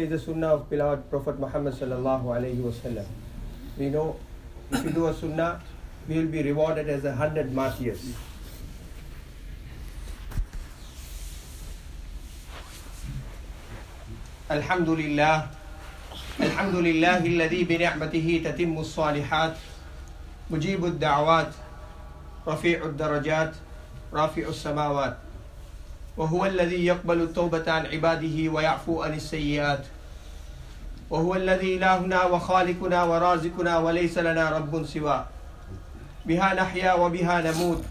is the sunnah of beloved Prophet Muhammad sallallahu alayhi wasallam. We know if you do a sunnah, we will be rewarded as a hundred martyrs. الحمد لله الحمد لله الذي بنعمته تتم الصالحات مجيب الدعوات رفيع الدرجات رافع السماوات وهو الذي يقبل التوبة عن عباده ويعفو عن السيئات. وهو الذي إلهنا وخالقنا ورازقنا وليس لنا رب سواه. بها نحيا وبها نموت.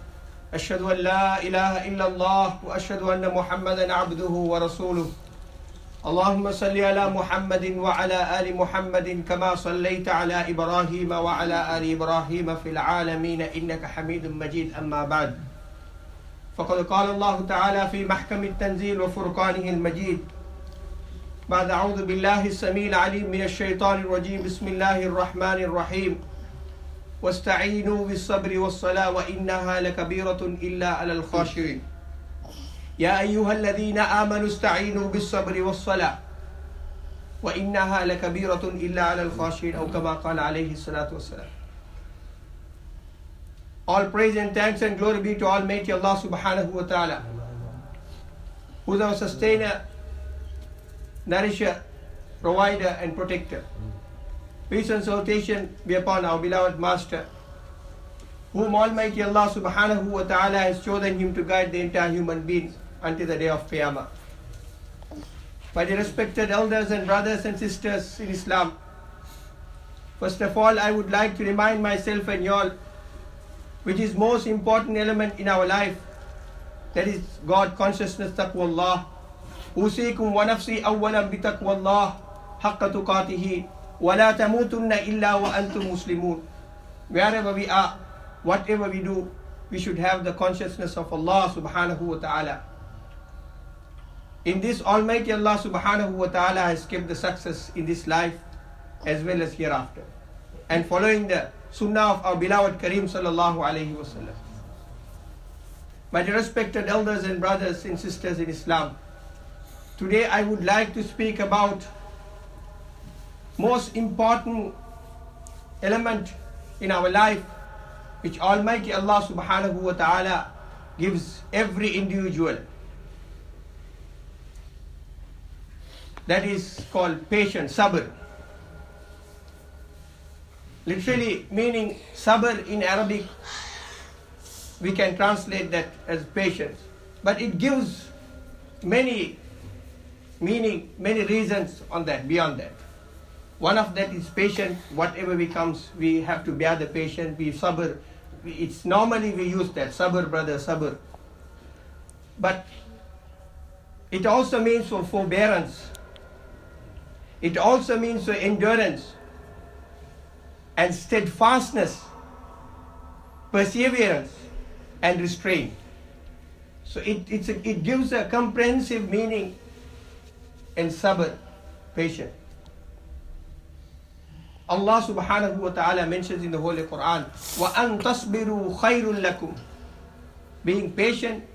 أشهد أن لا إله إلا الله وأشهد أن محمدا عبده ورسوله. اللهم صل على محمد وعلى آل محمد كما صليت على إبراهيم وعلى آل إبراهيم في العالمين إنك حميد مجيد. أما بعد. فقد قال الله تعالى في محكم التنزيل وفرقانه المجيد. بعد أعوذ بالله السميع العليم من الشيطان الرجيم. بسم الله الرحمن الرحيم. واستعينوا بالصبر والصلاة وإنها لكبيرة إلا على الخاشعين. يا أيها الذين آمنوا استعينوا بالصبر والصلاة وإنها لكبيرة إلا على الخاشعين أو كما قال عليه الصلاة والسلام. All praise and thanks and glory be to Almighty Allah subhanahu wa ta'ala, who is our sustainer, nourisher, provider, and protector. Peace and salutation be upon our beloved Master, whom Almighty Allah subhanahu wa ta'ala has chosen him to guide the entire human beings until the day of Qiyamah. By the respected elders and brothers and sisters in Islam, first of all, I would like to remind myself and you all which is most important element in our life. That is God consciousness taqwallah. Awwalan bi taqwallah haqqa tuqatihi. Wa la tamutunna illa wa antum muslimun. Wherever we are whatever we do we should have the consciousness of Allah subhanahu wa ta'ala. In this almighty Allah subhanahu wa ta'ala has kept the success in this life as well as hereafter. And following the sunnah of our beloved Kareem sallallahu alayhi wasallam. My respected elders and brothers and sisters in Islam, today I would like to speak about most important element in our life which Almighty Allah subhanahu wa ta'ala gives every individual. That is called patience, sabr literally meaning sabr in Arabic, we can translate that as patience. But it gives many meaning, many reasons on that, beyond that. One of that is patience, whatever becomes, we have to bear the patience, we sabr. It's normally we use that, sabr brother, sabr. But it also means for forbearance. It also means for endurance and steadfastness, perseverance, and restraint. So it, a, it gives a comprehensive meaning in sabr, patience. Allah subhanahu wa ta'ala mentions in the Holy Quran, وَأَن تَصْبِرُوا خَيْرٌ لَكُمْ Being patient,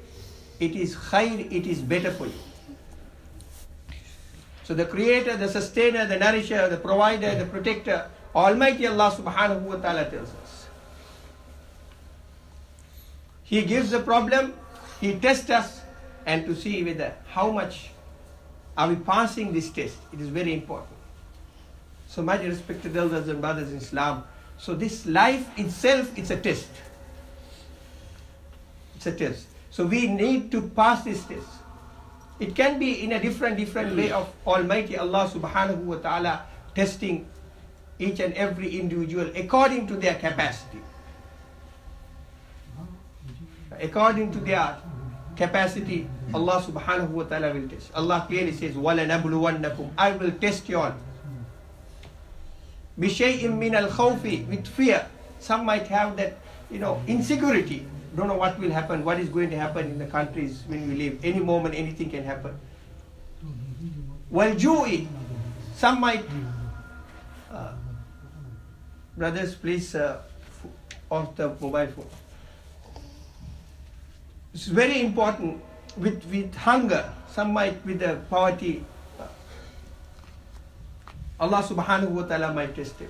it is khair, it is better for you. So the creator, the sustainer, the nourisher, the provider, the protector, Almighty Allah subhanahu wa ta'ala tells us. He gives the problem, He tests us, and to see whether how much are we passing this test. It is very important. So, my respected elders and brothers in Islam, so this life itself is a test. It's a test. So we need to pass this test. It can be in a different, different way of Almighty Allah subhanahu wa ta'ala testing each and every individual according to their capacity. According to their capacity, Allah subhanahu wa ta'ala will test. Allah clearly says, وَلَنَبْلُوَنَّكُمْ I will test you all. بِشَيْءٍ مِّنَ الْخَوْفِ With fear. Some might have that, you know, insecurity. Don't know what will happen, what is going to happen in the countries when we live. Any moment, anything can happen. وَالْجُوءِ Some might uh, brothers, please uh, off the mobile phone. It's very important with, with hunger, some might with the poverty. Allah subhanahu wa ta'ala might test him.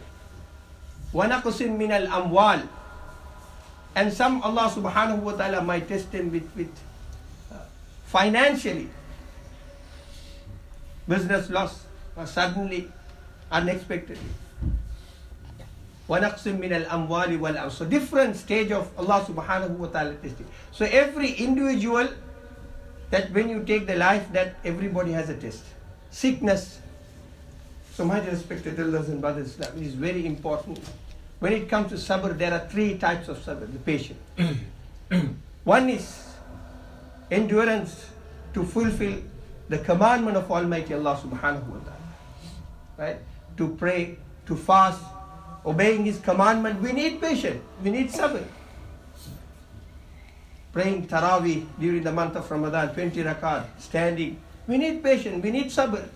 وَنَقْصٍ مِنَ الْأَمْوَالِ And some Allah subhanahu wa ta'ala might test him with, with uh, financially. Business loss, or suddenly, unexpectedly. وَنَقْصٍ مِنَ الْأَمْوَالِ وَالْأَوْ So different stage of Allah subhanahu wa ta'ala testing. So every individual, that when you take the life, that everybody has a test. Sickness. So my respected elders and brothers, that is very important. When it comes to sabr, there are three types of sabr, the patient. One is endurance to fulfill the commandment of Almighty Allah subhanahu wa ta'ala. Right? To pray, to fast, obeying His commandment, we need patience, we need sabr. Praying Taraweeh during the month of Ramadan, 20 rakat, standing, we need patience, we need sabr.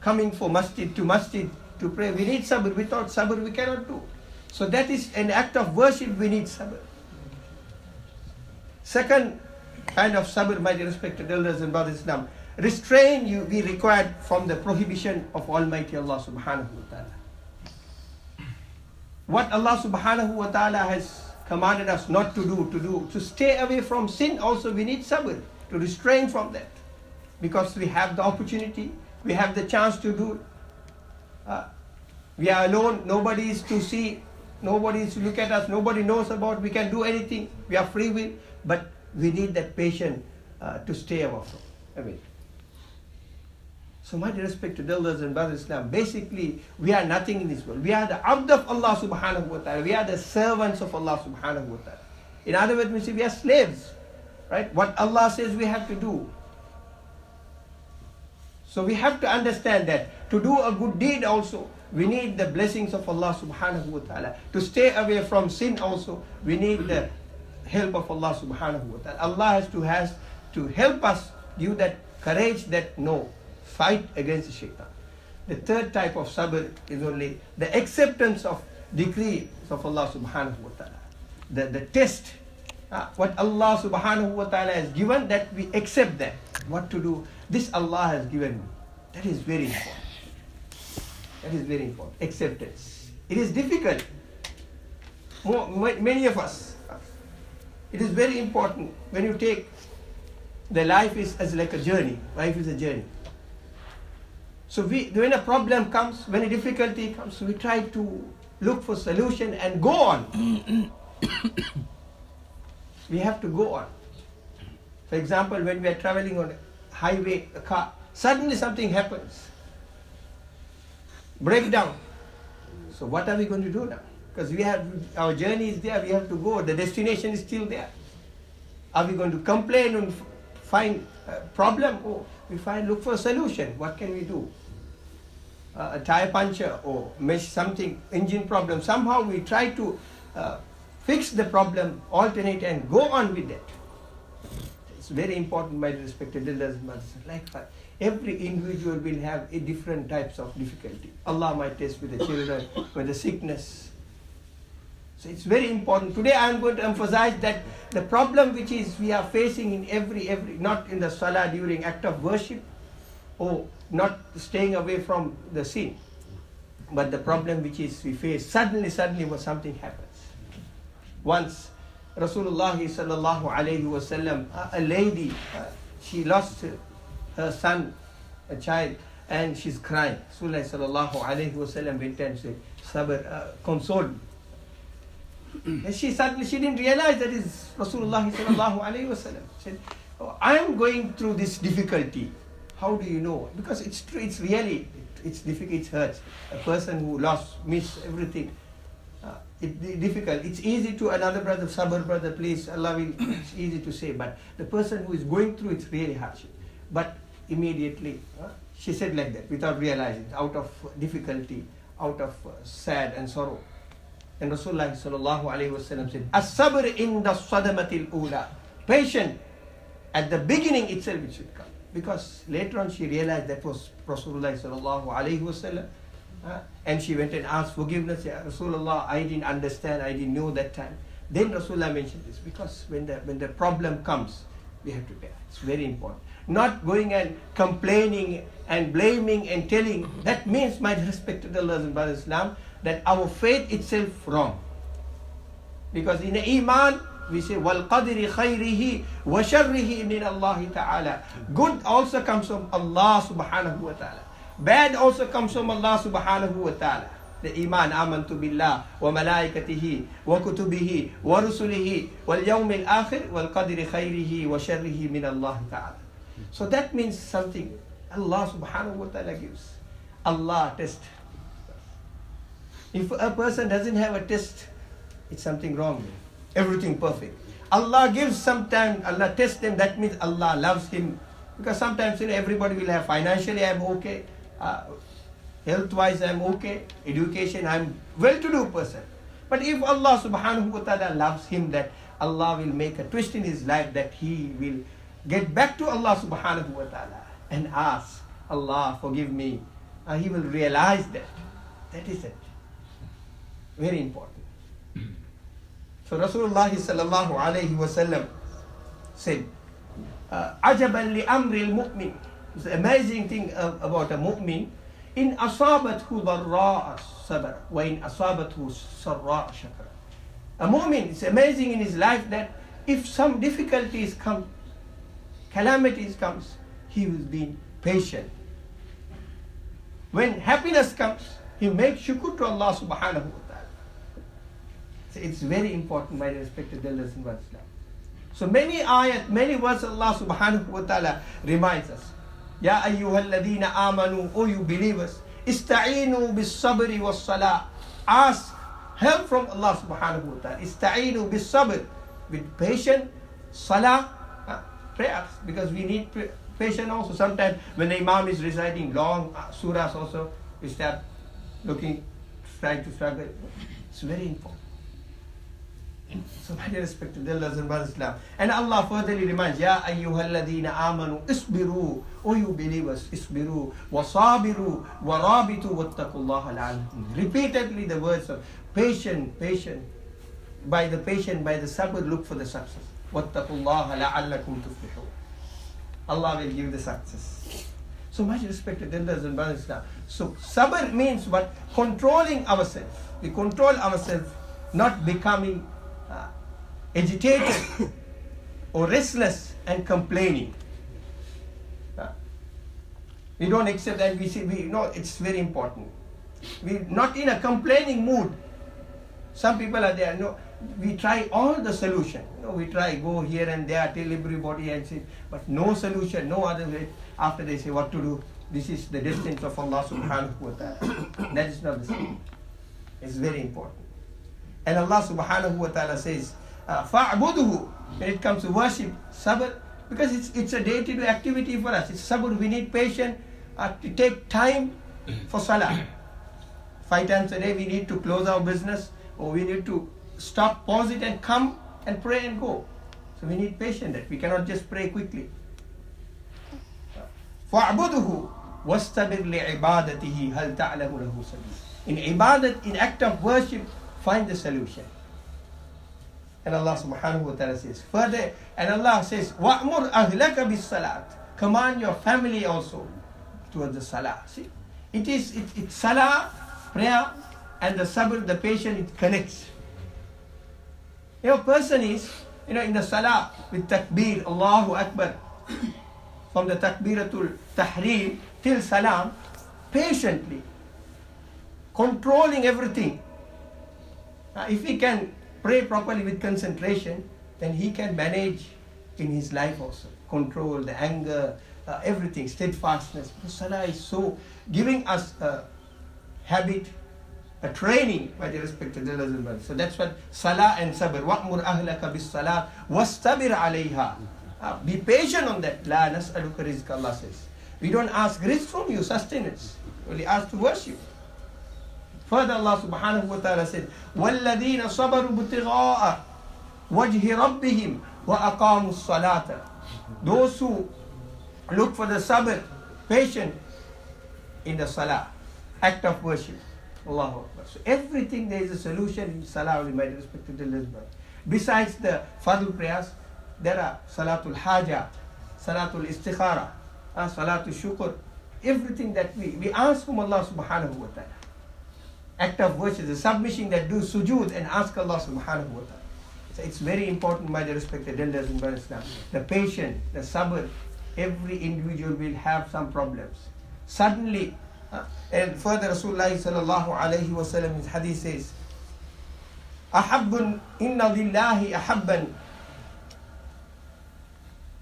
Coming for masjid to masjid to pray, we need sabr. Without sabr, we cannot do. So that is an act of worship, we need sabr. Second kind of sabr, my respected elders and brothers Islam, restrain you be required from the prohibition of Almighty Allah subhanahu wa ta'ala. What Allah subhanahu wa ta'ala has commanded us not to do, to do, to stay away from sin also we need sabr, to restrain from that. Because we have the opportunity, we have the chance to do. Uh, we are alone, nobody is to see, nobody is to look at us, nobody knows about, we can do anything, we are free will, but we need that patience uh, to stay away from. Mean, so my respect to elders and brothers Islam, basically we are nothing in this world. We are the abd of Allah subhanahu wa ta'ala. We are the servants of Allah subhanahu wa ta'ala. In other words, we say we are slaves. Right? What Allah says we have to do. So we have to understand that to do a good deed also, we need the blessings of Allah subhanahu wa ta'ala. To stay away from sin also, we need the help of Allah subhanahu wa ta'ala. Allah has to has to help us give that courage that no, fight against shaitan. The third type of sabr is only the acceptance of decrees of Allah subhanahu wa ta'ala. The, the test, uh, what Allah subhanahu wa ta'ala has given, that we accept that. What to do? This Allah has given me. That is very important. That is very important. Acceptance. It is difficult. More, many of us. It is very important when you take the life is as like a journey. Life is a journey. So we, when a problem comes, when a difficulty comes, we try to look for solution and go on. we have to go on. For example, when we are traveling on a highway, a car, suddenly something happens. Breakdown. So what are we going to do now? Because we have our journey is there, we have to go. The destination is still there. Are we going to complain find a problem? Oh, we find look for a solution. What can we do? Uh, a tire puncture or mesh something engine problem. Somehow we try to uh, fix the problem, alternate, and go on with that. It's very important, my respected elders. Like every individual will have a different types of difficulty. Allah might test with the children, with the sickness. So it's very important. Today I am going to emphasize that the problem which is we are facing in every every not in the salah during act of worship or not staying away from the sin. But the problem which is we face suddenly, suddenly when something happens. Once Rasulullah sallallahu alayhi wasallam, a lady, uh, she lost her son, a child, and she's crying. Rasulullah sallallahu alayhi wasallam went and said, Sabr, uh, console. And she suddenly she didn't realize that is Rasulullah sallallahu alayhi wasallam. Said, oh, I am going through this difficulty. How do you know? Because it's true, it's really, it's difficult, it hurts. A person who lost, miss everything, uh, it's difficult. It's easy to another brother, sabr brother, please, Allah will, it's easy to say. But the person who is going through, it's really hardship. But immediately, uh, she said like that, without realizing, out of difficulty, out of uh, sad and sorrow. And Rasulullah sallallahu alayhi wasallam said, As-sabr in the sadamatil ula. Patient at the beginning itself it should come. Because later on she realized that was Rasulullah sallallahu wasallam. And she went and asked forgiveness. Rasulullah, I didn't understand, I didn't know that time. Then Rasulullah mentioned this because when the when the problem comes, We have to bear. It's very important. Not going and complaining and blaming and telling. That means, my respected Allah and Islam, that our faith itself wrong. Because in Iman, we say, وَالْقَدْرِ خَيْرِهِ وَشَرِّهِ مِنَ اللَّهِ تَعَالَى Good also comes from Allah subhanahu wa ta'ala. Bad also comes from Allah subhanahu wa ta'ala. The Iman, amantu billah, wa malaikatihi, wa kutubihi, wa rusulihi, wal yawmil akhir, wal qadri khayrihi, wa sharrihi min Allah ta'ala. So that means something Allah subhanahu wa ta'ala gives. Allah test. if a person doesn't have a test, it's something wrong. Everything perfect. Allah gives sometimes, Allah tests them, that means Allah loves him. Because sometimes you know, everybody will have financially I'm okay, uh, health wise I'm okay, education I'm well to do person. But if Allah subhanahu wa ta'ala loves him, that Allah will make a twist in his life that he will get back to Allah subhanahu wa ta'ala and ask, Allah forgive me. Uh, he will realize that. That is it. Very important. So Rasulullah sallallahu alayhi wasallam said, uh, Ajaban li amril mu'min. It's the amazing thing uh, about a mu'min. In asabathu darra'a sabara wa in asabathu sarra'a shakara. A mu'min, it's amazing in his life that if some difficulties come, calamities comes, he will be patient. When happiness comes, he makes shukr to Allah subhanahu wa ta'ala. So it's very important, my respected elders in Islam. So many ayat, many words Allah subhanahu wa ta'ala reminds us. Ya ayyuhalladhina amanu, O you believers, ista'inu bis sabri was salah. Ask help from Allah subhanahu wa ta'ala. Ista'inu bis sabr, with patience, salah, uh, prayers, because we need patience also. Sometimes when the Imam is reciting long uh, surahs also, we start looking, trying to struggle. It's very important. So my respected elders and brothers Islam. And Allah furtherly reminds, Ya ayyuhalladhina amanu isbiru, O you believers, isbiru, wasabiru, warabitu, wattaqullaha la'alakum. Repeatedly the words of patient, patient. By the patient, by the sabr, look for the success. Wattaqullaha la'allakum tuflihun. Allah will give the success. So much respect respected elders and brothers Islam. So sabr means what? Controlling ourselves. We control ourselves, not becoming uh, agitated or restless and complaining. Uh, we don't accept that. We see, we know it's very important. We're not in a complaining mood. Some people are there. No, we try all the solution. You know, we try go here and there, till everybody and say, but no solution, no other way. After they say what to do, this is the distance of Allah Subhanahu wa Taala. That is not the same. It's very important. And Allah subhanahu wa ta'ala says, فَعْبُدُهُ When it comes to worship, sabr, because it's, it's a day-to-day activity for us. It's sabr, we need patience uh, to take time for salah. Five times a day we need to close our business or we need to stop, pause it and come and pray and go. So we need patience that we cannot just pray quickly. فَعْبُدُهُ وَاسْتَبِرْ لِعِبَادَتِهِ هَلْ تَعْلَمُ لَهُ سَبِيلًا In ibadat, in act of worship, find the solution. And Allah subhanahu wa ta'ala says, further, and Allah says, وَأْمُرْ أَهْلَكَ بِالصَّلَاةِ Command your family also towards the salah. See, it is, it, it's salah, prayer, and the sabr, the patient, it connects. You know, person is, you know, in the salah with takbir, Allahu Akbar, from the takbiratul tahreem till salam, patiently, controlling everything. Uh, if he can pray properly with concentration, then he can manage in his life also. Control the anger, uh, everything, steadfastness. The salah is so giving us a habit, a training by the respected elders and brothers. So that's what salah and sabr. وَأْمُرْ أَهْلَكَ بِالصَّلَاةِ وَاسْتَبِرْ عَلَيْهَا uh, Be patient on that. لَا نَسْأَلُكَ رِزْقَ Allah says. We don't ask rizq from you, sustenance. We only ask to worship. Allah subhanahu wa ta'ala said, وَالَّذِينَ صَبَرُوا بِتِغَاءَ وَجْهِ رَبِّهِمْ وَأَقَامُوا الصَّلَاةَ Those who look for the sabr, patient in the salah, act of worship. Allahu Akbar. So everything there is a solution in salah, only my respected elders. Besides the fardhu prayers, there are Salatul Haja, Salatul Istikhara, uh, Salatul Shukr, everything that we, we ask from Allah subhanahu wa ta'ala. Act of worship, the submission that do sujood and ask Allah subhanahu wa ta'ala. So it's very important, my dear respected elders in Islam. The patient, the sabr, every individual will have some problems. Suddenly, uh, and further Rasulullah sallallahu alayhi wa sallam, his hadith says, أحب إن لله أحبا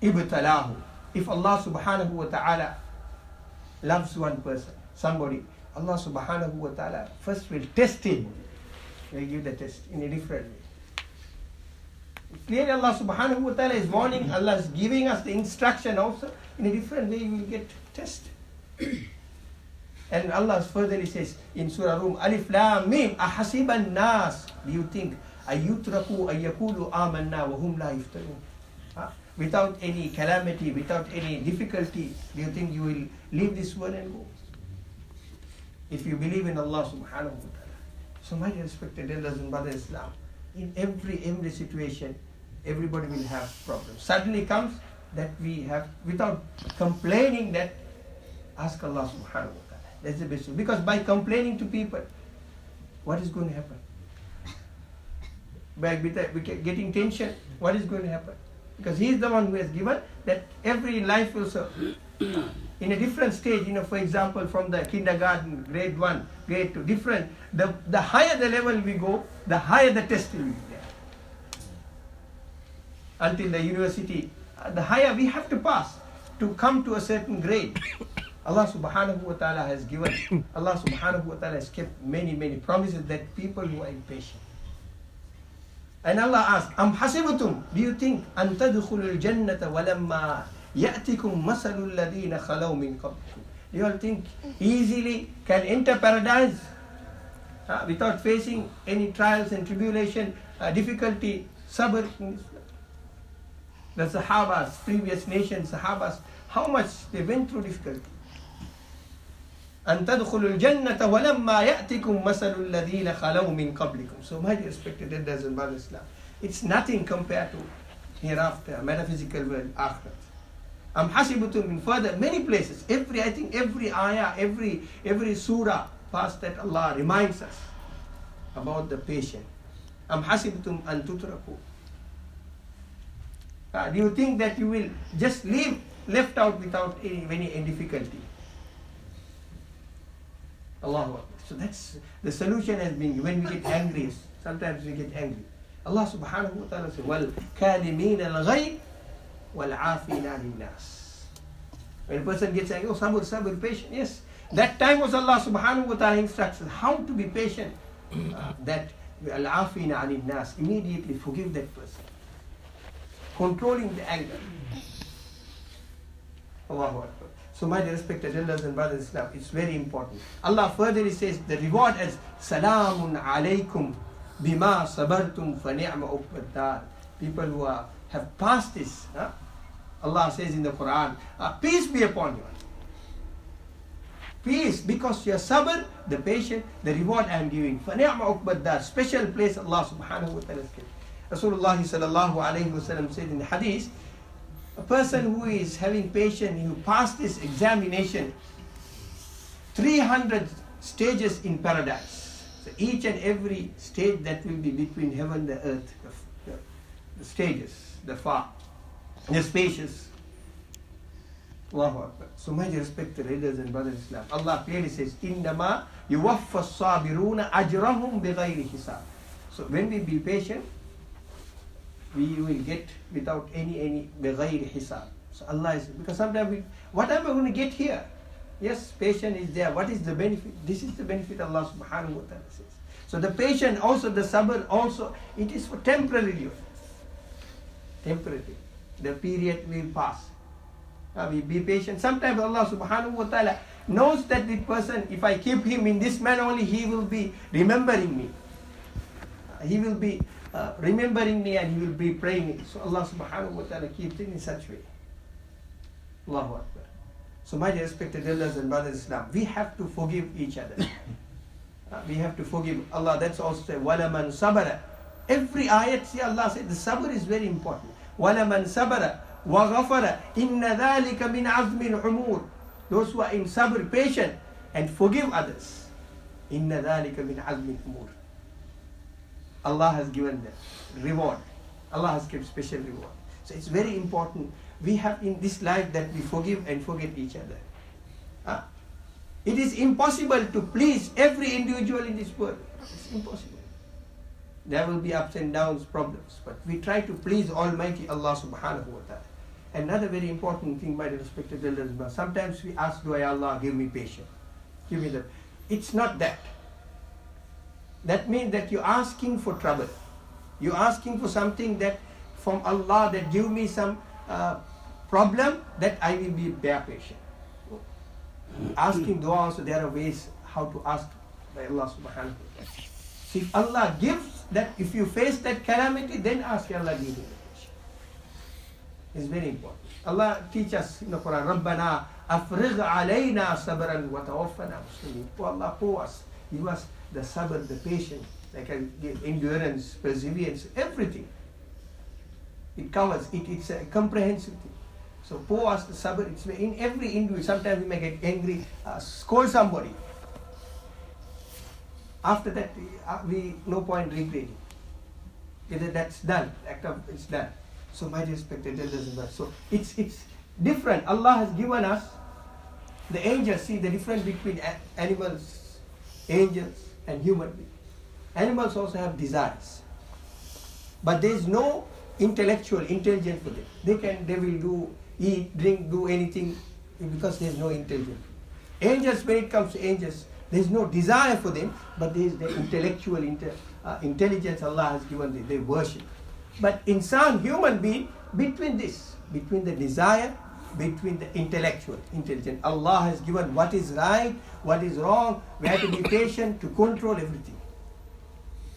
ibtalahu. If Allah subhanahu wa ta'ala loves one person, somebody, Allah subhanahu wa ta'ala first will test him. Will give the test in a different way. Clearly Allah subhanahu wa ta'ala is warning, Allah is giving us the instruction also. In a different way you will get tested. and Allah further says in Surah Rum, Alif Lam Mim, Ahasiban Nas. Do you think, Ayutraku ayakulu amanna wa hum la yuftarun? without any calamity, without any difficulty, do you think you will leave this world and go? If you believe in Allah subhanahu wa ta'ala. So my respected elders and brothers Islam, in every every situation, everybody will have problems. Suddenly comes that we have, without complaining that, ask Allah subhanahu wa ta'ala. That's the best. Because by complaining to people, what is going to happen? By getting tension, what is going to happen? because he is the one who has given that every life will serve In a different stage, you know, for example, from the kindergarten, grade one, grade two, different. The, the higher the level we go, the higher the test will be there. Until the university, uh, the higher we have to pass to come to a certain grade. Allah subhanahu wa ta'ala has given, Allah subhanahu wa ta'ala has kept many, many promises that people who are impatient. And Allah asked, Am hasibutum, do you think, أن تدخلوا الجنة ولما يأتكم مثل الذين خلوا من قبلكم? You all think easily can enter paradise uh, without facing any trials and tribulation, uh, difficulty, sabr? The Sahabas, previous nations, Sahabas, how much they went through difficulty. أن تدخلوا الجنة ولما يأتكم مثل الذين خلوا من قبلكم. So my respected elders and brothers Islam, it's nothing compared to hereafter, metaphysical world, akhirat. Am hasibutum in further many places. Every I think every ayah, every every surah past that Allah reminds us about the patient. Am hasibutum an tutraku. Uh, do you think that you will just leave left out without any, any difficulty? Allahu Akbar. So that's the solution has been when we get angry, sometimes we get angry. Allah subhanahu wa ta'ala says, Wal kalimin al wal afina nas. When a person gets angry, oh sabr, sabr, patient, yes. That time was Allah subhanahu wa ta'ala instructs how to be patient. Uh, that al afina nas, immediately forgive that person. Controlling the anger. Allahu Akbar. So my respected elders and brothers in Islam, it's very important. Allah further says the reward is Salamun alaykum bima sabartum fa ni'ma People who are, have passed this. Huh? Allah says in the Quran, uh, peace be upon you. Peace, because your sabr, the patient, the reward I am giving. فَنِعْمَ Special place Allah subhanahu wa ta'ala has given. Rasulullah sallallahu alayhi wa sallam said in the hadith, a person who is having patience, who passed this examination, 300 stages in paradise. So each and every stage that will be between heaven and the earth, the, the, the stages, the far, They're spacious. Allahu Akbar. So respect the leaders and brothers in Islam. Allah clearly says, Innama yuwaffa sabiruna ajrahum bighayri hisab. So when we be patient, we will get without any any bighayri hisab. So Allah is because sometimes we what am I going to get here? Yes, patience is there. What is the benefit? This is the benefit Allah subhanahu wa ta'ala says. So the patience also, the sabr also, it is for temporary use. Temporary The period will pass. Uh, we be patient. Sometimes Allah subhanahu wa ta'ala knows that the person, if I keep him in this manner only, he will be remembering me. Uh, he will be uh, remembering me and he will be praying. So Allah subhanahu wa ta'ala keeps it in such way. Allahu Akbar. So my respected elders and brothers Islam, we have to forgive each other. uh, we have to forgive Allah. That's also say, وَلَمَنْ sabara. Every ayat, see Allah said, the sabr is very important. وَلَمَنْ صَبَرَ وَغَفَرَ إِنَّ ذَلِكَ مِنْ عَزْمِ الْعُمُورِ Those who are in sabr, patient, and forgive others. إِنَّ ذَلِكَ مِنْ عَزْمِ الْأُمُورِ Allah has given them reward. Allah has given special reward. So it's very important. We have in this life that we forgive and forget each other. Huh? It is impossible to please every individual in this world. It's impossible. There will be ups and downs, problems. But we try to please Almighty Allah subhanahu wa ta'ala. Another very important thing, by my respected elders, sometimes we ask, Do I Allah give me patience? Give me the. It's not that. That means that you're asking for trouble. You're asking for something that from Allah that give me some uh, problem that I will be bear patient. Asking dua also there are ways how to ask by Allah subhanahu wa ta'ala. Allah gives that if you face that calamity, then ask Allah give you It's very important. Allah teach us in the Quran, رَبَّنَا أَفْرِغْ عَلَيْنَا صَبْرًا وَتَوَفَّنَا مُسْلِمِينَ Oh Allah, pour us, give us the sabr, the patience, like a, endurance, perseverance, everything. It covers, it, it's a comprehensive thing. So pour us the sabr, it's in every individual, sometimes we may get angry, uh, scold somebody. After that, uh, we no point regretting. Either that's done, act of it's done. So my respected elders and So it's it's different. Allah has given us the angels. See the difference between animals, angels, and human beings. Animals also have desires, but there is no intellectual intelligence for them. They can they will do eat, drink, do anything because there is no intelligence. Angels, when it comes to angels, there is no desire for them, but there is the intellectual inter, uh, intelligence Allah has given them. They worship. But insan, human being, between this, between the desire, between the intellectual intelligence, Allah has given what is right, what is wrong. We have to be patient to control everything.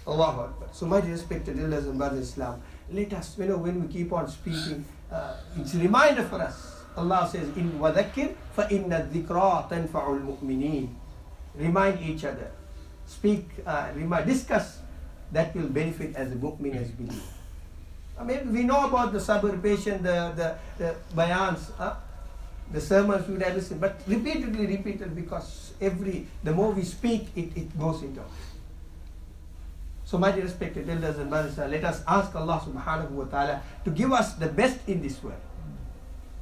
Allahu Akbar. So, my respected elders and brothers in Islam, let us, you know, when we keep on speaking, uh, it's a reminder for us. Allah says, In wadakir fa inna dhikra tanfa'ul mu'mineen remind each other, speak, uh, remind, discuss, that will benefit as a mu'min, as believer. I mean, we know about the sabr, patient, the, the, the bayans, uh, the sermons we have listened, but repeatedly repeated because every, the more we speak, it, it goes into us. So, my respected elders and brothers, let us ask Allah subhanahu wa ta'ala to give us the best in this world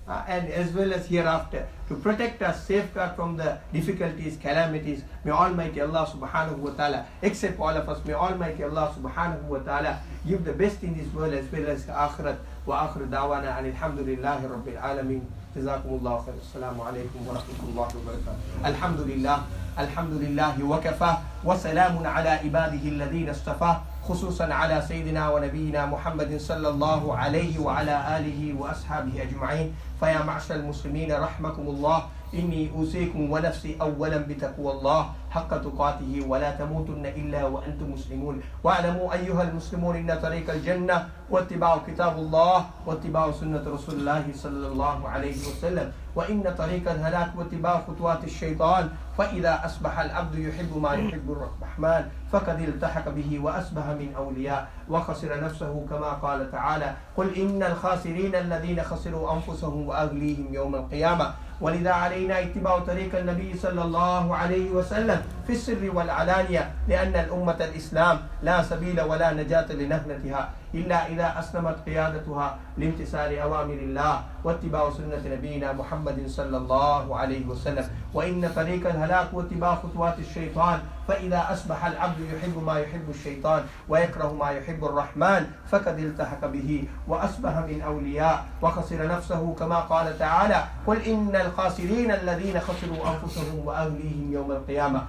uh, and as well as hereafter to protect us, safeguard from the difficulties, calamities. May Almighty Allah subhanahu wa ta'ala accept all of us. May Almighty Allah subhanahu wa ta'ala give the best in this world as well as akhirat. وآخر دعوانا أن الحمد لله رب العالمين جزاكم الله خير السلام عليكم ورحمة الله وبركاته الحمد لله الحمد لله وكفى وسلام على عباده الذين اصطفاه خصوصا على سيدنا ونبينا محمد صلى الله عليه وعلى آله وأصحابه أجمعين. فيا معشر المسلمين رحمكم الله. إني أوصيكم ونفسي أولا بتقوى الله حق تقاته ولا تموتن إلا وأنتم مسلمون. واعلموا أيها المسلمون إن طريق الجنة واتباع كتاب الله واتباع سنة رسول الله صلى الله عليه وسلم. وإن طريق الهلاك واتباع خطوات الشيطان. فإذا أصبح العبد يحب ما يحب الرحمن فقد التحق به وأصبح من أولياء وخسر نفسه كما قال تعالى قل إن الخاسرين الذين خسروا أنفسهم وأهليهم يوم القيامة ولذا علينا اتباع طريق النبي صلى الله عليه وسلم في السر والعلانية لأن الأمة الإسلام لا سبيل ولا نجاة لنهلتها إلا إذا أسلمت قيادتها لامتثال أوامر الله واتباع سنة نبينا محمد صلى الله عليه وسلم. وإن طريق الهلاك واتباع خطوات الشيطان فإذا أصبح العبد يحب ما يحب الشيطان ويكره ما يحب الرحمن فقد التحق به وأصبح من أولياء وخسر نفسه كما قال تعالى قل إن الخاسرين الذين خسروا أنفسهم وأهليهم يوم القيامة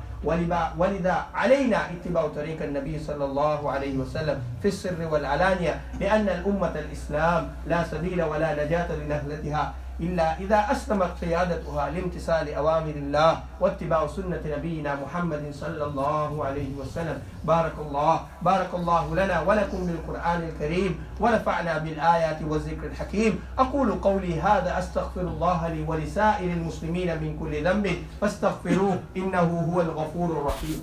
ولذا علينا اتباع طريق النبي صلى الله عليه وسلم في السر والعلانية لأن الأمة الإسلام لا سبيل ولا نجاة لنهلتها إلا إذا أسلمت قيادتها لامتثال أوامر الله واتباع سنة نبينا محمد صلى الله عليه وسلم. بارك الله بارك الله لنا ولكم بالقرآن الكريم ونفعنا بالآيات والذكر الحكيم. أقول قولي هذا أستغفر الله لي ولسائر المسلمين من كل ذنب فاستغفروه إنه هو الغفور الرحيم.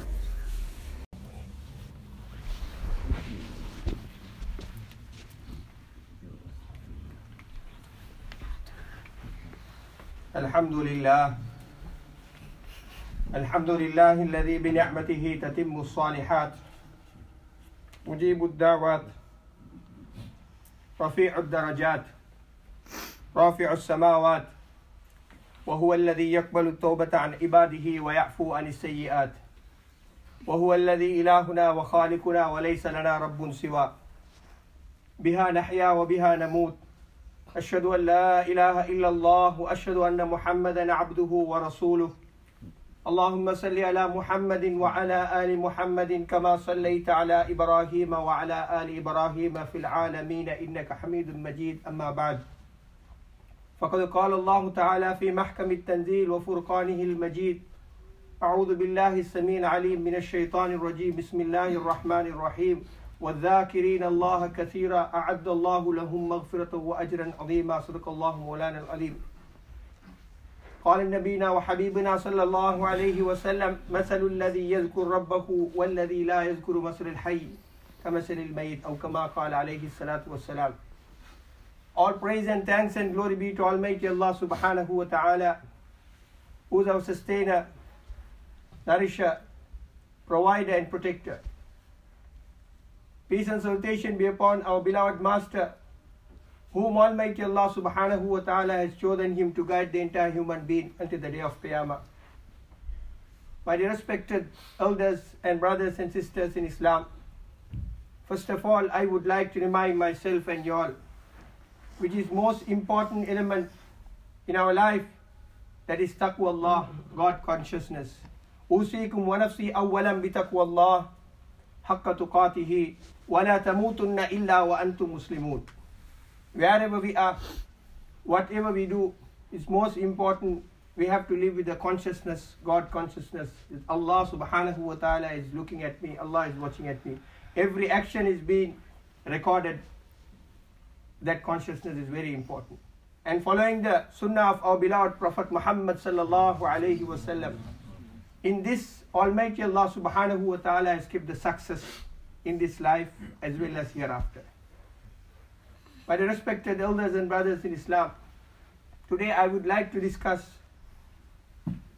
الحمد لله. الحمد لله الذي بنعمته تتم الصالحات. مجيب الدعوات. رفيع الدرجات. رافع السماوات. وهو الذي يقبل التوبة عن عباده ويعفو عن السيئات. وهو الذي إلهنا وخالقنا وليس لنا رب سوى بها نحيا وبها نموت. أشهد أن لا إله إلا الله وأشهد أن محمدا عبده ورسوله. اللهم صل على محمد وعلى آل محمد كما صليت على إبراهيم وعلى آل إبراهيم في العالمين إنك حميد مجيد. أما بعد. فقد قال الله تعالى في محكم التنزيل وفرقانه المجيد أعوذ بالله السميع العليم من الشيطان الرجيم. بسم الله الرحمن الرحيم. والذاكرين الله كثيرا أعد الله لهم مغفرة وأجرا عظيما. صدق الله مولانا العليم قال نبينا وحبيبنا صلى الله عليه وسلم مثل الذي يذكر ربه والذي لا يذكر مثل الحي كمثل الميت أو كما قال عليه الصلاة والسلام. All praise and thanks and glory be to Almighty Allah subhanahu wa ta'ala, who is our sustainer, nourisher, provider and protector. Peace and salutation be upon our beloved Master, whom Almighty Allah subhanahu wa ta'ala has chosen him to guide the entire human being until the day of Qiyamah. My dear respected elders and brothers and sisters in Islam, first of all, I would like to remind myself and you all, which is most important element in our life, that is taqwa Allah, God consciousness. أوصيكم ونفسي أولا بتقوى الله حق تقاته ولا تموتن إلا وأنتم مسلمون wherever we are, whatever we do, is most important. We have to live with the consciousness, God consciousness. Allah subhanahu wa ta'ala is looking at me, Allah is watching at me. Every action is being recorded. That consciousness is very important. And following the sunnah of our beloved Prophet Muhammad sallallahu alayhi wasallam, in this Almighty Allah subhanahu wa ta'ala has kept the success in this life as well as hereafter. The respected elders and brothers in Islam, today I would like to discuss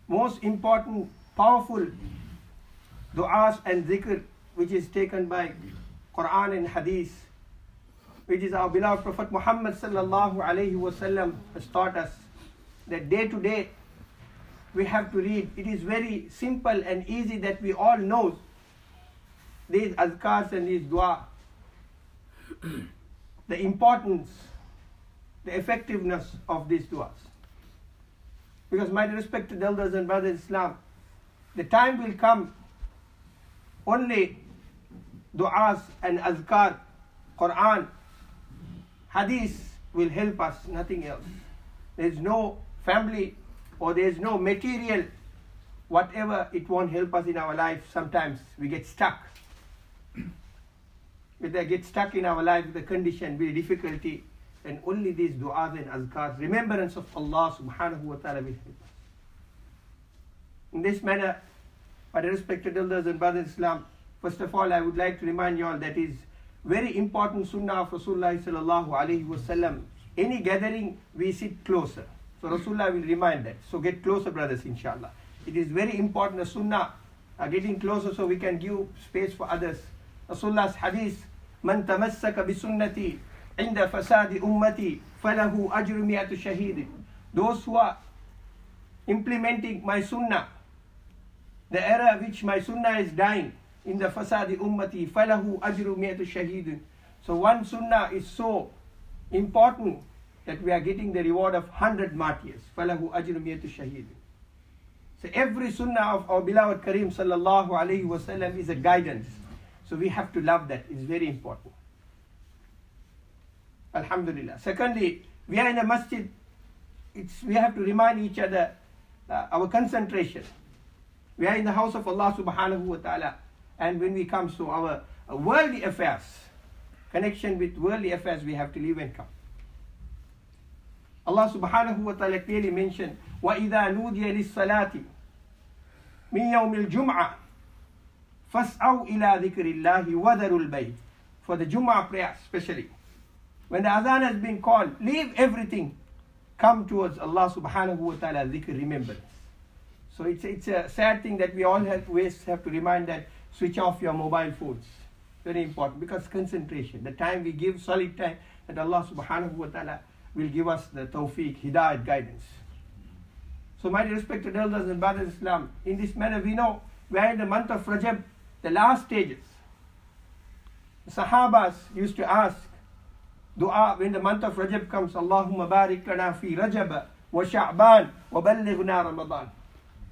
most important, powerful du'as and zikr which is taken by Quran and Hadith, which is our beloved Prophet Muhammad sallallahu alaihi wasallam has taught us that day to day we have to read. It is very simple and easy that we all know these azkars and these dua the importance, the effectiveness of these du'as. Because, my respected elders and brothers in Islam, the time will come only du'as and azkar, Quran, hadith will help us, nothing else. There is no family or there is no material, whatever, it won't help us in our life. Sometimes we get stuck if they get stuck in our life with a condition, with difficulty, then only these du'as and azkars, remembrance of Allah subhanahu wa ta'ala will help us. In this manner, my respected elders and brothers in Islam, first of all, I would like to remind you all that is very important sunnah of Rasulullah sallallahu alayhi wasallam. Any gathering, we sit closer. So Rasulullah will remind that. So get closer, brothers, inshallah. It is very important, the sunnah, getting closer so we can give space for others. Rasulullah's hadith, من تمسك بسنتي عند فساد أمتي فله أجر مئة شهيد those who are implementing my sunnah the era which my sunnah is dying in the fasadi ummati falahu ajru mi'atu shahid so one sunnah is so important that we are getting the reward of 100 martyrs falahu ajru mi'atu shahid so every sunnah of our beloved kareem sallallahu alaihi wasallam is a guidance so we have to love that. It's very important. Alhamdulillah. Secondly, we are in a masjid. It's, we have to remind each other uh, our concentration. We are in the house of Allah subhanahu wa ta'ala. And when we come to our uh, worldly affairs, connection with worldly affairs, we have to leave and come. Allah subhanahu wa ta'ala clearly mentioned, وَإِذَا نُودِيَ لِلصَّلَاةِ مِنْ يَوْمِ الْجُمْعَةِ Fas'aw ila dhikrillahi wadarul bay. For the Jummah prayer especially. When the Azan has been called, leave everything. Come towards Allah subhanahu wa ta'ala dhikr remembrance. So it's, it's a sad thing that we all have, always have to remind that switch off your mobile phones. Very important because concentration, the time we give, solid time that Allah subhanahu wa ta'ala will give us the tawfiq, hidayat, guidance. So my respected elders and brothers Islam, in this manner we know we are in the month of Rajab the last stages. The Sahabas used to ask dua when the month of Rajab comes, Allahumma barik lana fi Rajab wa Sha'ban wa ballighna Ramadan.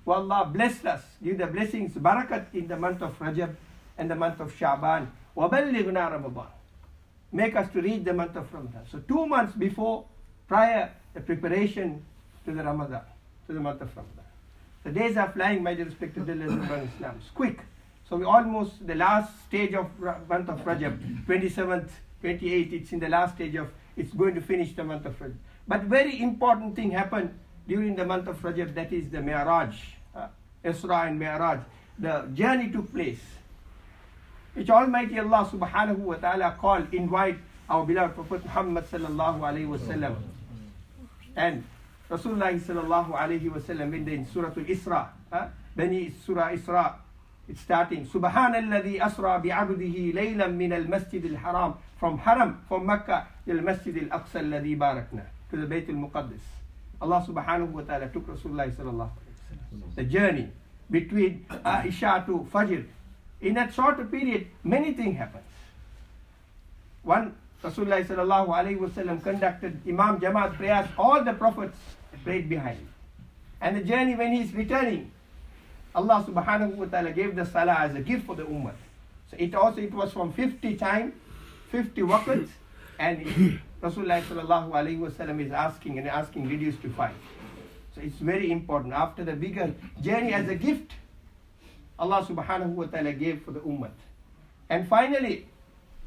O Allah bless us, give the blessings, barakat in the month of Rajab and the month of Sha'ban wa ballighna Ramadan. Make us to reach the month of Ramadan. So two months before, prior the preparation to the Ramadan, to the month of Ramadan. The days are flying, my dear respected elders and Islam. It's quick. So we almost the last stage of month of Rajab, 27th, 28th, it's in the last stage of, it's going to finish the month of Rajab. But very important thing happened during the month of Rajab, that is the Mi'raj, uh, Isra and Mi'raj. The journey took place, which Almighty Allah subhanahu wa ta'ala called, invite our beloved Prophet Muhammad sallallahu alayhi wa sallam. And Rasulullah sallallahu alayhi wa sallam in the Surah Al-Isra, uh, Bani Surah Isra, it's starting. Subhanalladhi asra bi'abdihi laylan min al-masjid al-haram. From Haram, from Mecca, to al-masjid al-aqsa alladhi barakna. To the Bayt al-Muqaddis. Allah subhanahu wa ta'ala took Rasulullah sallallahu The journey between Isha to Fajr. In that short period, many things happens. One, Rasulullah sallallahu alayhi wa conducted Imam Jamaat prayers. All the prophets prayed behind him. And the journey when he is returning, Allah subhanahu wa ta'ala gave the salah as a gift for the ummah. So it also it was from 50 time, 50 waqts, and Rasulullah sallallahu alayhi wa sallam is asking and asking reduced to five. So it's very important. After the bigger journey as a gift, Allah subhanahu wa ta'ala gave for the ummah. And finally,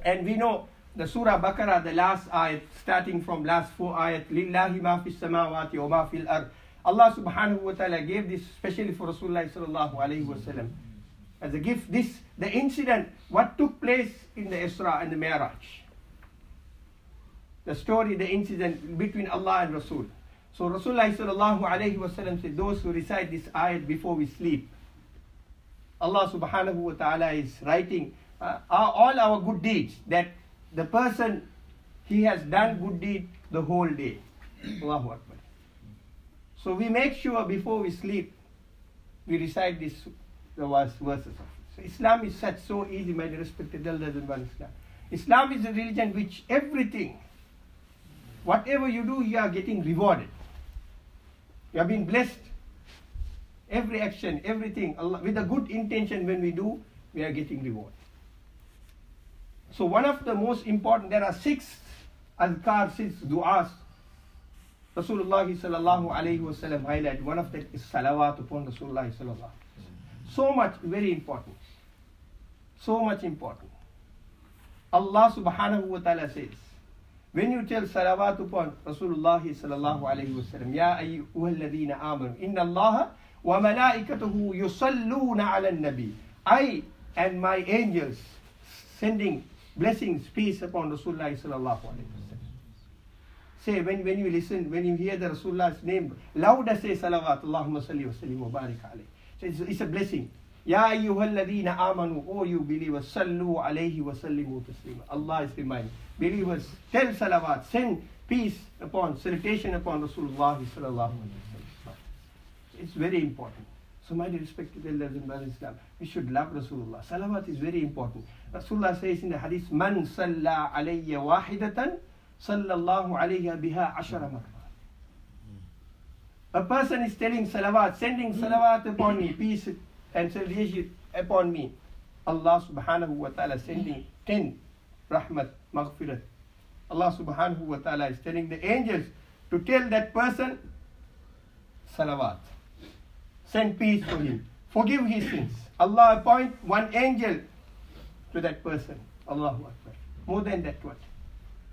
and we know the Surah Baqarah, the last ayat, starting from last four ayat, Lillahi ma fis samawati wa ma fil ard. Allah subhanahu wa ta'ala gave this especially for Rasulullah sallallahu alayhi wa sallam. As a gift, this, the incident, what took place in the Isra and the Mi'raj. The story, the incident between Allah and Rasul. So Rasulullah sallallahu alayhi wa sallam said, those who recite this ayat before we sleep, Allah subhanahu wa ta'ala is writing uh, all our good deeds that the person, he has done good deed the whole day. Allahu Akbar. So we make sure before we sleep, we recite this, the verses. So Islam is such so easy, my respected elders and one Islam. Islam is a religion which everything, whatever you do, you are getting rewarded. You are being blessed. Every action, everything, Allah, with a good intention when we do, we are getting reward. So one of the most important, there are six adhkar, six du'as Rasulullah sallallahu alayhi wasallam highlight one of them is salawat upon Rasulullah sallallahu So much, very important. So much important. Allah subhanahu wa ta'ala says, when you tell salawat upon Rasulullah sallallahu alayhi wasallam, Ya ayyuhalladhina amanu, inna Allah wa malaikatahu yusalluna ala nabi. I and my angels sending blessings, peace upon Rasulullah sallallahu alayhi wasallam. Say, when, when you listen, when you hear the Rasulullah's name, louder say salawat, Allahumma salli wa sallim wa barik alayhi. So it's, it's a blessing. Ya ayyuhalladhina amanu, O you believers, sallu alayhi wa sallimu taslima. Allah is reminding. Believers, tell salawat, send peace upon, salutation upon Rasulullah sallallahu It's very important. So my respected elders and brothers Islam, we should love Rasulullah. Salawat is very important. Rasulullah says in the hadith, Man salla alayya wahidatan, sallallahu alayhi biha ashara hmm. marra. A person is telling salawat, sending hmm. salawat upon me, peace and salutation upon me. Allah subhanahu wa ta'ala sending hmm. 10 rahmat, maghfirat. Allah subhanahu wa ta'ala is telling the angels to tell that person salawat. Send peace for him. Forgive his sins. Allah appoint one angel to that person. Allahu Akbar. More than that what?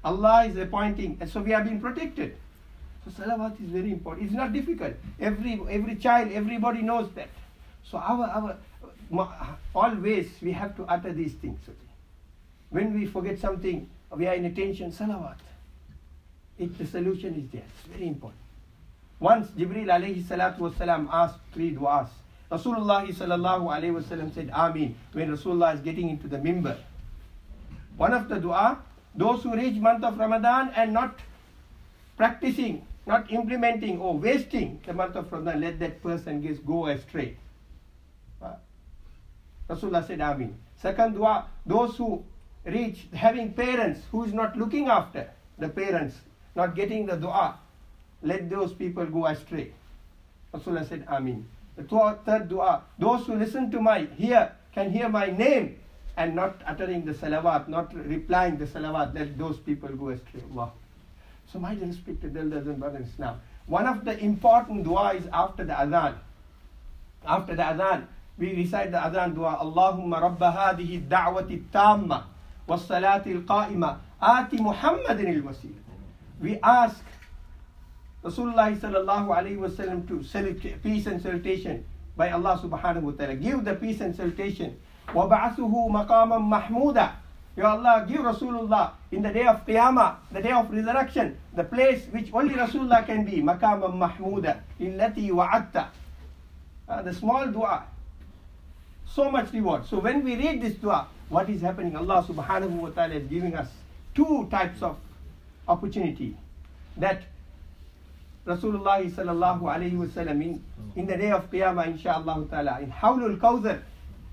Allah is appointing, and so we are being protected. So salawat is very important. It's not difficult. Every every child, everybody knows that. So our our always we have to utter these things. When we forget something, we are in attention, salawat. It, the solution is there. It's very important. Once Jibril alayhi salatu wasalam asked three du'as. Rasulullah sallallahu alayhi wasallam said Ameen when Rasulullah is getting into the mimbar. One of the dua, those who reach month of Ramadan and not practicing, not implementing or wasting the month of Ramadan, let that person just go astray. Uh, Rasulullah said Amin. Second dua, those who reach having parents who is not looking after the parents, not getting the dua, let those people go astray. Rasulullah said Amin. The third dua, those who listen to my, hear, can hear my name and not uttering the salawat, not replying the salawat, let those people go astray. Allah. So my respected elders and brothers now, one of the important dua is after the adhan. After the adhan, we recite the adhan dua, Allahumma rabba hadihi da'wati tamma was salati al-qa'ima ati Muhammadin al-wasila. We ask Rasulullah sallallahu alayhi wasallam to peace and salutation by Allah subhanahu wa ta'ala. Give the peace and salutation. وَبَعَثُهُ مَقَامًا مَحْمُودًا Ya Allah, give Rasulullah in the day of Qiyamah, the day of resurrection, the place which only Rasulullah can be, مَقَامًا مَحْمُودًا إِلَّتِي وَعَدْتَ uh, The small dua. So much reward. So when we read this dua, what is happening? Allah subhanahu wa ta'ala is giving us two types of opportunity. That Rasulullah sallallahu alayhi wasallam in, in the day of Qiyamah inshaAllah ta'ala in Hawlul Kawthar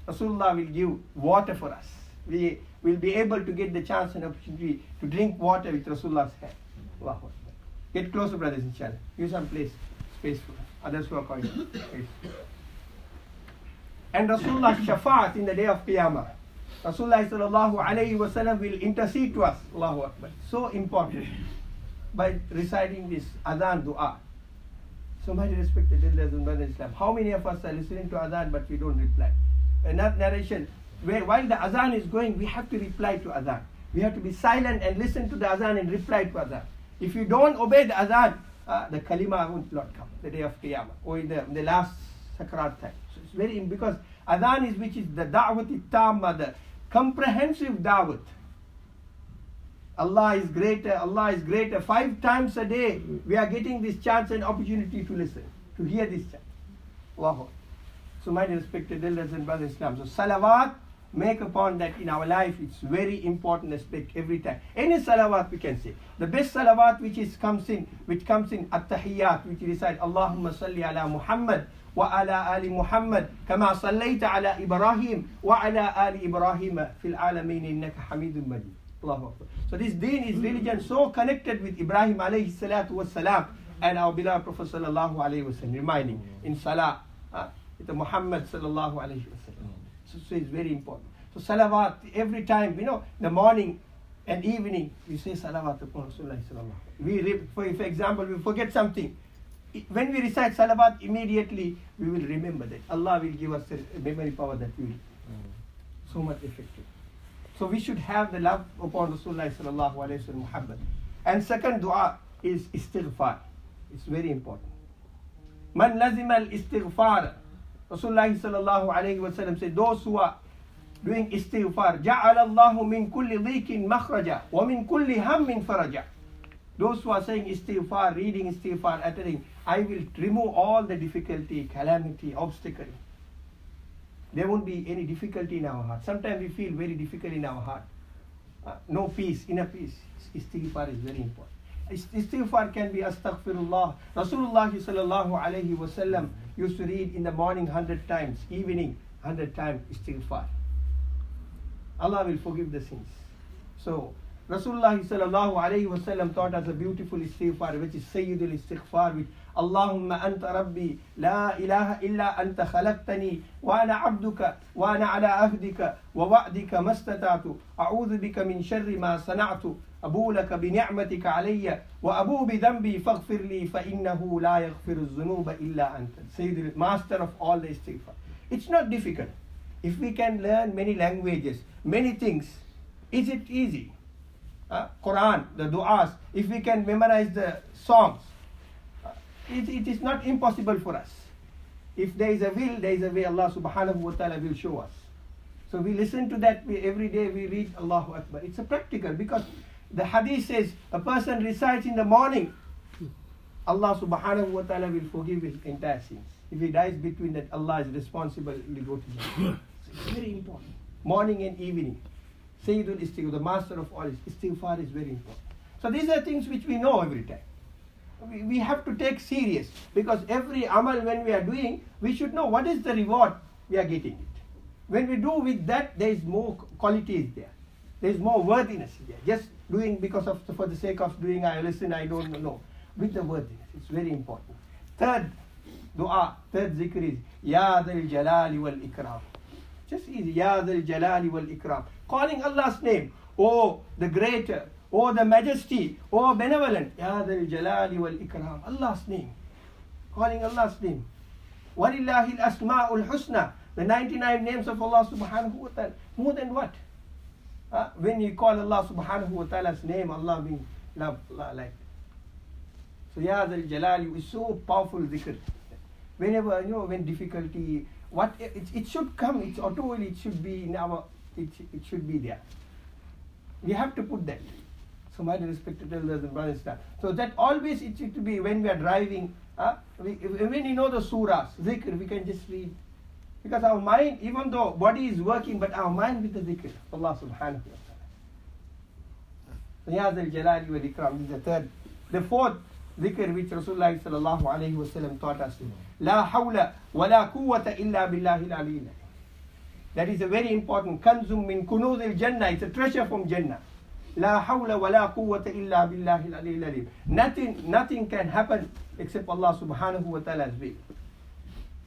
Rasulullah will give water for us. We will be able to get the chance and opportunity to drink water with Rasulullah's hand. Allahu Get closer brothers inshallah. Use some place, space for others who are calling. and Rasulullah's shafaat in the day of Qiyamah. Rasulullah sallallahu alayhi wasallam will intercede to us. Allahu Akbar. So important by reciting this adhan dua. So my respected elders and brothers Islam, how many of us are listening to adhan but we don't reply? Narration, where while the azan is going, we have to reply to azan. We have to be silent and listen to the azan and reply to azan. If you don't obey the azan, uh, the kalima won't not come the day of Qiyamah or in the, in the last sakrat time. So it's very because azan is which is the da'wat tamma, the comprehensive da'wat. Allah is greater, Allah is greater. Five times a day we are getting this chance and opportunity to listen, to hear this chant. Allahu so my respected elders and brothers Islam, so salawat, make upon that in our life, it's very important aspect every time. Any salawat we can say. The best salawat which is comes in, which comes in at-tahiyyat, which recite Allahumma salli ala Muhammad wa ala ali Muhammad kama sallaita ala Ibrahim wa ala ali Ibrahim fil alamin innaka hamidun majid. Allahu Akbar. So this deen is religion so connected with Ibrahim alayhi salatu wa salam and our beloved Prophet sallallahu alayhi wa sallam reminding in salah. Uh, with Muhammad sallallahu alayhi wa sallam. Mm. So, so it's very important. So salawat, every time, you know, in the morning and evening, we say salawat upon Rasulullah sallallahu We, for, for example, we forget something. When we recite salawat, immediately we will remember that. Allah will give us a memory power that will mm. so much effective. So we should have the love upon Rasulullah sallallahu alayhi wa Muhammad. And second dua is istighfar. It's very important. Man lazim al istighfar. Rasulullah sallallahu alayhi wa sallam said, those who are doing istighfar, جعل الله من كل ضيق مخرجا ومن كل هم فرجا. Those who are saying istighfar, reading istighfar, uttering, I will remove all the difficulty, calamity, obstacle there won't be any difficulty in our heart. Sometimes we feel very difficult in our heart. Uh, no peace, inner peace. Istighfar is very important. Istighfar can be astaghfirullah. Rasulullah sallallahu alayhi wasallam used to read in the morning hundred times, evening hundred times istighfar. Allah will forgive the sins. So Rasulullah sallallahu alayhi taught us a beautiful istighfar, which is Sayyidul Istighfar, which اللهم أنت ربي لا إله إلا أنت خلقتني وأنا عبدك وأنا على عهدك ووعدك ما استطعت. أعوذ بك من شر ما صنعت. أبو لك بنعمتك علي وأبو بذنبي فاغفر لي فإنه لا يغفر الذنوب إلا أنت. Sayyid master of all the istighfar. It's not difficult. If we can learn many languages, many things, is it easy? Uh, Quran, the du'as, if we can memorize the songs, it, it is not impossible for us. If there is a will, there is a way Allah subhanahu wa ta'ala will show us. So we listen to that we, every day we read Allahu Akbar. It's a practical because the hadith says a person recites in the morning Allah subhanahu wa ta'ala will forgive his entire sins. If he dies between that, Allah is responsible, he will go to Jannah. It's very important. Morning and evening. Sayyidul Istighfar, the master of all istighfar is very important. So these are things which we know every time. We, have to take serious because every amal when we are doing, we should know what is the reward we are getting it. When we do with that, there is more quality is there. There is more worthiness there. Just doing because of for the sake of doing, I listen, I don't know. With the worthiness, it's very important. Third dua, third zikr is Ya Dal Jalali wal Ikram. Just easy. Ya Dal Jalali wal Ikram. Calling Allah's name. Oh, the greater. Oh, the majesty. Oh, benevolent. Ya Dal Jalali wal Ikram. Allah's name. Calling Allah's name. Walillahi al-asma'ul husna. The 99 names of Allah subhanahu wa ta'ala. More than what? Uh, when you call Allah subhanahu wa ta'ala's name, Allah being love, like. So Ya Dal Jalali is so powerful dhikr. Whenever, you know, when difficulty, what it, it should come, it's automatically, it should be in our, it, it should be there. We have to put that so my respected elders and brothers and So that always it should be when we are driving, uh, we, when you know the surahs, zikr, we can just read. Because our mind, even though body is working, but our mind with the zikr, Allah subhanahu wa ta'ala. Niyaz al-Jalali wa ikram is the third. The fourth zikr which Rasulullah sallallahu alayhi wa sallam taught us. La hawla wa la quwwata illa billahi al That is a very important. Kanzum min kunuz al-Jannah. It's a treasure from Jannah. لا حول ولا قوة إلا بالله العلي العليم. Nothing, nothing can happen except Allah subhanahu wa ta'ala's will.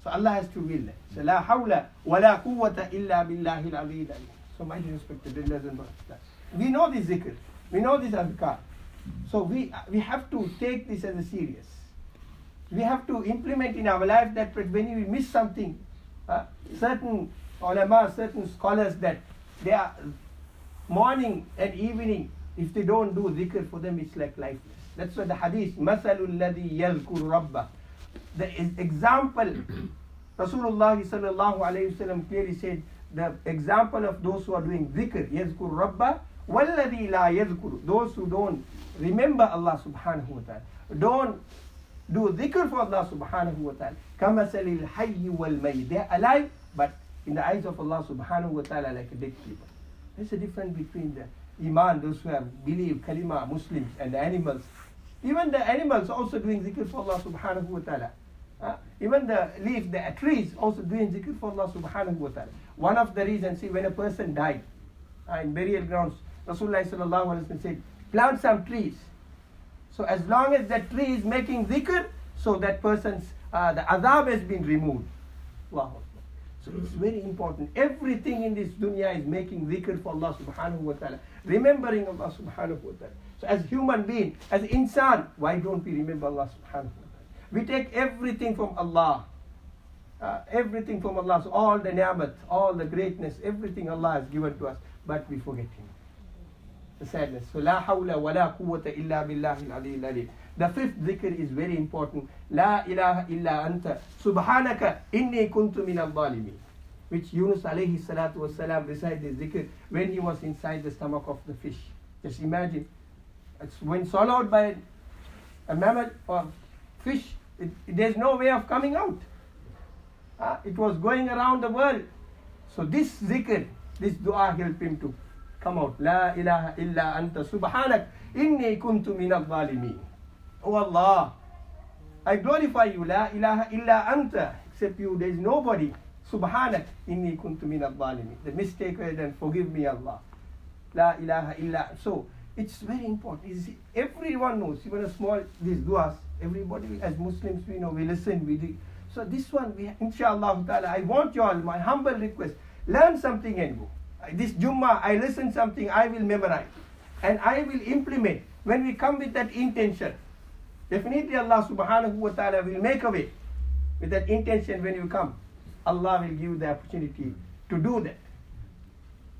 So Allah has to will that. So لا حول ولا قوة إلا بالله العلي العليم. So my respected brothers and brothers. We know this zikr. We know this adhkar. So we, we have to take this as a serious. We have to implement in our life that when we miss something, uh, certain ulama, certain scholars that they are morning and evening, if they don't do dhikr for them, it's like lifeless. That's what the hadith, مَثَلُ الَّذِي يَذْكُرُ رَبَّهِ The example, Rasulullah sallallahu alayhi wasallam clearly said, the example of those who are doing dhikr, يَذْكُرُ رَبَّهِ وَالَّذِي لَا يَذْكُرُ Those who don't remember Allah subhanahu wa ta'ala, don't do dhikr for Allah subhanahu wa ta'ala. كَمَثَلِ الْحَيِّ وَالْمَيِّ They are alive, but in the eyes of Allah subhanahu wa ta'ala like a dead people. There's a difference between the iman, those who have believe, kalima, Muslims, and the animals. Even the animals also doing zikr for Allah subhanahu wa ta'ala. Uh, even the leaf, the trees also doing zikr for Allah subhanahu wa ta'ala. One of the reasons, see, when a person died uh, in burial grounds, Rasulullah sallallahu alayhi wa said, plant some trees. So as long as that tree is making zikr, so that person's, uh, the adhab has been removed. Wow. So it's very important. Everything in this dunya is making dhikr for Allah subhanahu wa ta'ala. Remembering Allah subhanahu wa ta'ala. So as human being, as insan, why don't we remember Allah subhanahu wa ta'ala? We take everything from Allah. Uh, everything from Allah. So all the ni'mat, all the greatness, everything Allah has given to us, but we forget Him the sadness. So la hawla wa la quwwata illa billahi al-ali al The fifth dhikr is very important. La ilaha illa anta subhanaka inni kuntu min al-zalimin. Which Yunus alayhi salatu was salam recited this dhikr when he was inside the stomach of the fish. Just imagine. It's when swallowed by a mammal or fish, it, there's no way of coming out. Uh, it was going around the world. So this zikr, this dua helped him to come out. La ilaha illa anta subhanak inni kuntu min al-zalimin. Oh Allah, I glorify you. La ilaha illa anta. Except you, there is nobody. Subhanak inni kuntu min al-zalimin. The mistake and forgive me Allah. La ilaha illa. So, it's very important. It's, everyone knows, even a small, these duas, everybody as Muslims, we know, we listen, we do. So this one, we, inshallah ta'ala, I want you all, my humble request, learn something and go this Jummah, I listen something, I will memorize. And I will implement when we come with that intention. Definitely Allah subhanahu wa ta'ala will make a way with that intention when you come. Allah will give the opportunity to do that.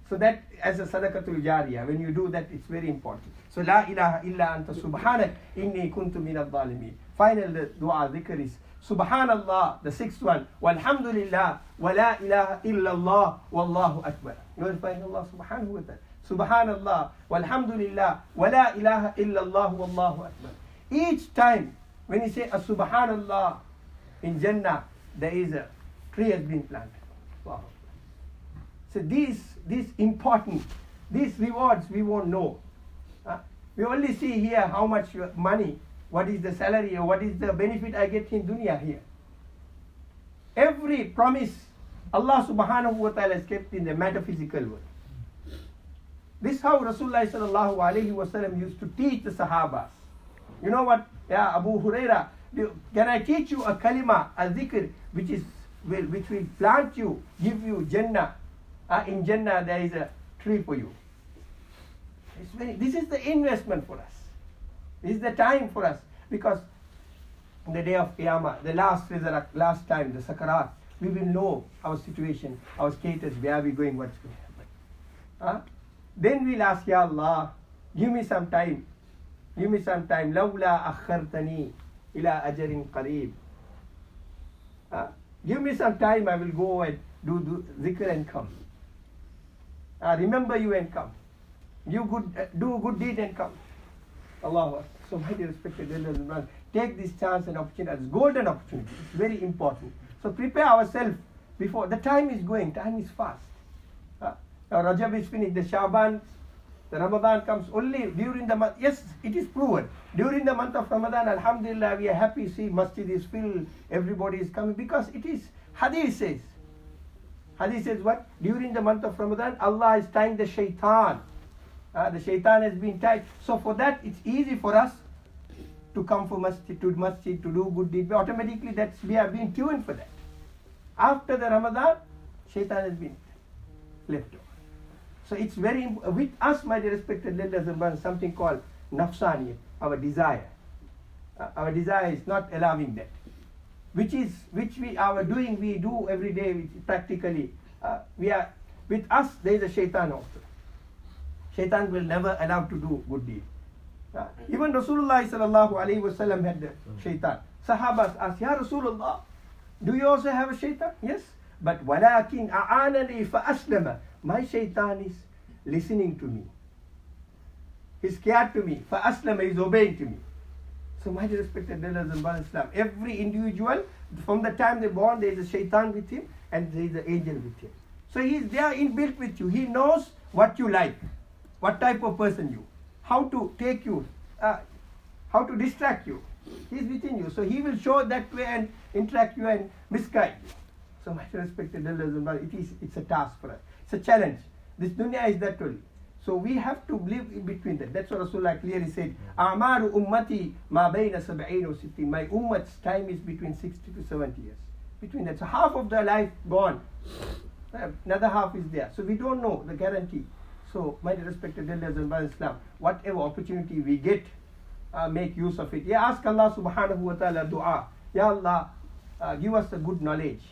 So that as a sadaqatul jariyah, when you do that, it's very important. So la ilaha illa anta subhanak inni kuntu min al-zalimin. Final dua dhikr is Subhanallah, the sixth one. Walhamdulillah, wa la ilaha illallah, wallahu akbar. Glorifying Allah subhanahu wa ta'ala. Subhanallah, walhamdulillah, wa la ilaha illallah, wallahu akbar. Each time when you say a subhanallah in Jannah, there is a tree has been planted. Wow. So these, these important, these rewards we won't know. Uh, we only see here how much money, what is the salary, or what is the benefit I get in dunya here. Every promise Allah subhanahu wa ta'ala has kept in the metaphysical world. This is how Rasulullah sallallahu alayhi wasallam used to teach the Sahabas. You know what? Yeah, Abu Huraira, can I teach you a kalima, a dhikr, which is will, which will plant you, give you Jannah. Uh, in Jannah there is a tree for you. Very, this is the investment for us. This is the time for us because the day of Qiyamah, the last resurrect, last time, the Sakarat, we will know our situation, our status, where are we going, what's going to happen. Huh? Then we'll ask, Ya Allah, give me some time. Give me some time. لولا أخرتني إلى أجر قريب. Uh, give me some time, I will go and do, do zikr and come. Uh, remember you and come. You good, uh, do good deed and come. Allah. So my dear respected elders and brothers, take this chance and opportunity as golden opportunity. It's very important. So prepare ourselves before the time is going. Time is fast. Uh, now Rajab is finished. The Shaban, the Ramadan comes only during the month. Yes, it is proven. During the month of Ramadan, Alhamdulillah, we are happy. See, masjid is filled. Everybody is coming because it is. Hadith says. Hadith says what? During the month of Ramadan, Allah is tying the shaitan. Uh, the shaitan has been tied. So for that, it's easy for us to come for masjid, to masjid, to do good deed. Automatically, that's we have been tuned for that. After the Ramadan, shaitan has been left. So it's very with us, my dear respected leaders and brothers, something called nafsani, our desire. Uh, our desire is not allowing that. Which is which we our doing we do every day which practically uh, we are with us there is a shaitan also. Shaitan will never allow to do good deed. Uh, even Rasulullah sallallahu alaihi wasallam had the shaitan. Sahabas asked, Ya Rasulullah, do you also have a shaitan? Yes. But walakin a'anani fa'aslama. My shaitan is listening to me. He's scared to me. Fa'aslama is obeying to me. So my respected brothers and brothers Islam, every individual, from the time they're born, there is a shaitan with him and there is an angel with him. So he's there inbuilt with you. He knows what you like, what type of person you, how to take you, uh, how to distract you. He's within you. So he will show that way and interact you and misguide you. So my respected elders and brothers, it is it's a task for us. It's a challenge. This dunya is that only. So we have to live in between that. That's what Rasulullah clearly said. Amaru ummati ma bayna sab'in wa sittin. My ummat's time is between 60 to 70 years. Between that. So half of their life gone. Another half is there. So we don't know the guarantee. So my respected elders and brothers Islam, whatever opportunity we get, uh, make use of it. Yeah, ask Allah subhanahu wa ta'ala dua. Ya Allah, uh, give us the good knowledge.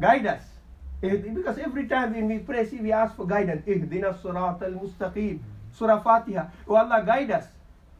Guide us. Eh, because every time when we pray, see, we ask for guidance. Ihdina surat al-mustaqim. Surah Fatiha. Oh Allah, guide us.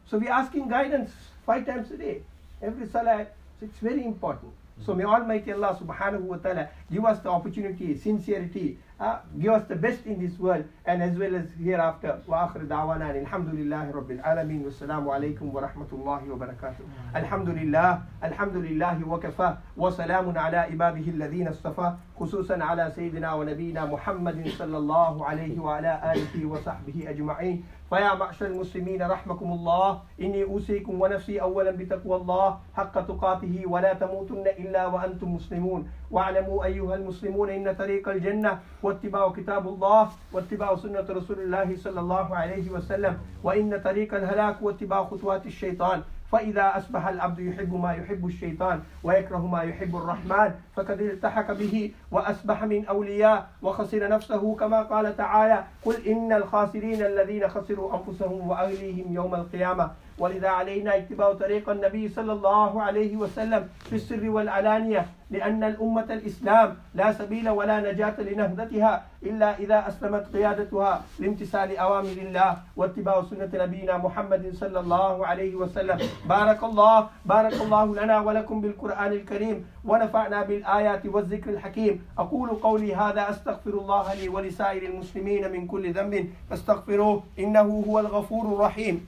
So we are asking guidance five times a day. Every salah. So it's very important. So hmm. may Almighty Allah subhanahu wa ta'ala give us the opportunity, sincerity, uh, give us the best in this world and as well as hereafter. Da'wana alhamdulillahi rabbil alameen wa salamu alaykum wa rahmatullahi wa barakatuh. Alhamdulillah, alhamdulillahi wa kafa wa salamun ala ibadihi alladhina istafa خصوصا على سيدنا ونبينا محمد صلى الله عليه وعلى آله وصحبه أجمعين فيا معشر المسلمين رحمكم الله إني أوصيكم ونفسي أولا بتقوى الله حق تقاته ولا تموتن إلا وأنتم مسلمون واعلموا أيها المسلمون إن طريق الجنة واتباع كتاب الله واتباع سنة رسول الله صلى الله عليه وسلم وإن طريق الهلاك واتباع خطوات الشيطان. فإذا أصبح العبد يحب ما يحب الشيطان ويكره ما يحب الرحمن فقد التحق به وأصبح من أولياء وخسر نفسه كما قال تعالى قل إن الخاسرين الذين خسروا أنفسهم وأهليهم يوم القيامة ولذا علينا اتباع طريق النبي صلى الله عليه وسلم في السر والعلانية لأن الأمة الإسلام لا سبيل ولا نجاة لنهضتها إلا إذا أسلمت قيادتها لامتثال أوامر الله واتباع سنة نبينا محمد صلى الله عليه وسلم. بارك الله بارك الله لنا ولكم بالقرآن الكريم ونفعنا بالآيات والذكر الحكيم أقول قولي هذا أستغفر الله لي ولسائر المسلمين من كل ذنب فاستغفروه إنه هو الغفور الرحيم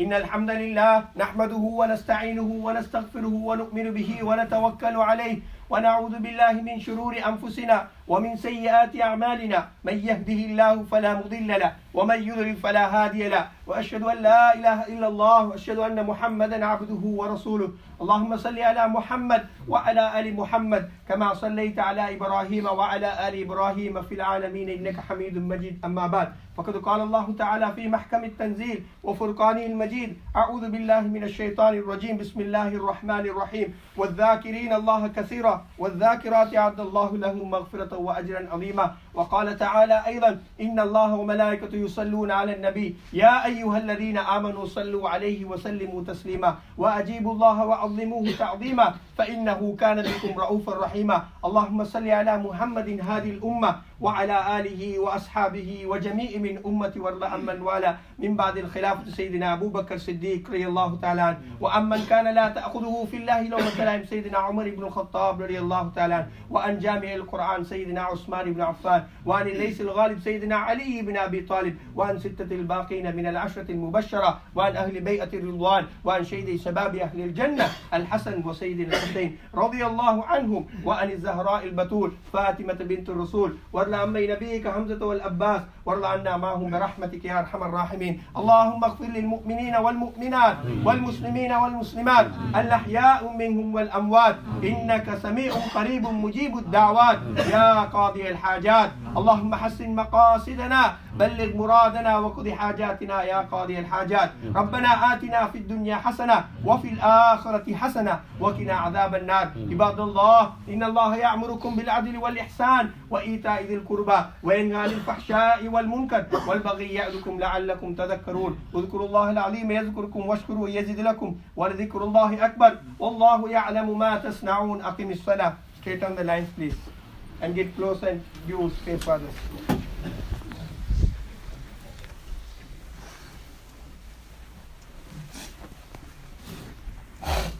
إن الحمد لله نحمده ونستعينه ونستغفره ونؤمن به ونتوكل عليه ونعوذ بالله من شرور أنفسنا ومن سيئات أعمالنا من يهده الله فلا مضل له ومن يضلل فلا هادي له وأشهد أن لا إله إلا الله وأشهد أن محمدا عبده ورسوله. اللهم صل على محمد وعلى آل محمد كما صليت على إبراهيم وعلى آل إبراهيم في العالمين إنك حميد مجيد. أما بعد فقد قال الله تعالى في محكم التنزيل وفرقانه المجيد أعوذ بالله من الشيطان الرجيم بسم الله الرحمن الرحيم. والذاكرين الله كثيرا والذاكرات أعد الله لهم مغفرة وأجرا عظيما. وقال تعالى أيضا إن الله وملائكته يصلون على النبي. يا أيها الذين آمنوا صلوا عليه وسلموا تسليما. وأجيبوا الله وعظموه تعظيما. فإنه كان بكم رؤوفا رحيما. اللهم صل على محمد هذه الأمة. وعلى آله وأصحابه وجميع من أمة وارض من والاه. من بعد الخلافة سيدنا أبو بكر الصديق رضي الله تعالى عنه. وأمن كان لا تأخذه في الله لومة لائم سيدنا عمر بن الخطاب رضي الله تعالى عنه. وأن جامع القرآن سيدنا عثمان بن عفان. وعن الليث الغالب سيدنا علي بن أبي طالب. وعن ستة الباقين من العشرة المبشرة. وعن أهل بيئة الرضوان. وعن شيد شباب أهل الجنة. الحسن وسيدنا الحسين رضي الله عنهم. وعن الزهراء البتول فاطمة بنت الرسول. وارض عن نبيك حمزة والأباس وارض عنا معهم برحمتك يا أرحم الراحمين. اللهم اغفر للمؤمنين والمؤمنات والمسلمين والمسلمات الأحياء منهم والأموات. إنك سميع قريب مجيب الدعوات. يا قاضي الحاجات. اللهم حسن مقاصدنا بلغ مرادنا وقض حاجاتنا يا قاضي الحاجات. ربنا آتنا في الدنيا حسنة وفي الآخرة حسنة وقنا عذاب النار. عباد الله إن الله يأمركم بالعدل والإحسان وإيتاء ذي ذي القربى وينهى عن الفحشاء والمنكر والبغي يعظكم لعلكم تذكرون. اذكروا الله العظيم يذكركم واشكروا يزد لكم ولذكر الله أكبر. والله يعلم ما تصنعون. أقم الصلاة. Straight on the lines please. And get close and give space for others. you